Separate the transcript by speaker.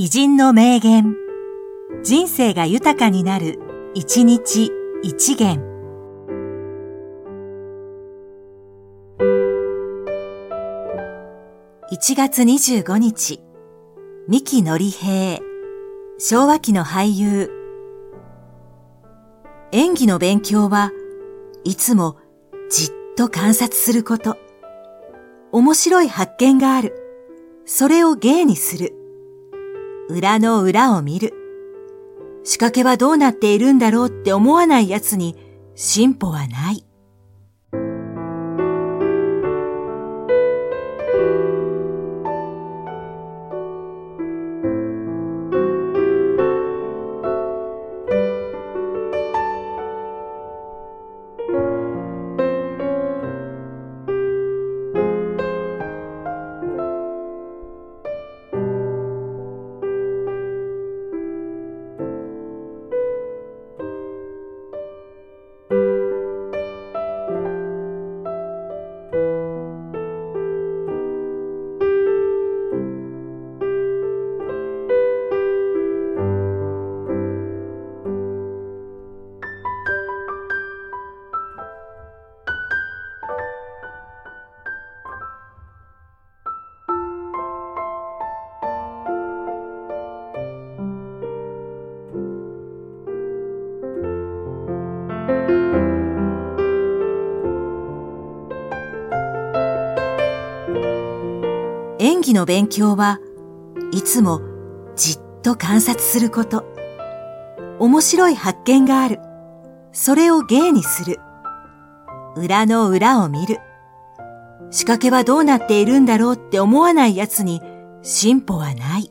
Speaker 1: 偉人の名言。人生が豊かになる、一日一元。1月25日、三木のり平、昭和期の俳優。演技の勉強はいつもじっと観察すること。面白い発見がある。それを芸にする。裏の裏を見る。仕掛けはどうなっているんだろうって思わない奴に進歩はない。演技の勉強はいつもじっと観察すること。面白い発見がある。それを芸にする。裏の裏を見る。仕掛けはどうなっているんだろうって思わない奴に進歩はない。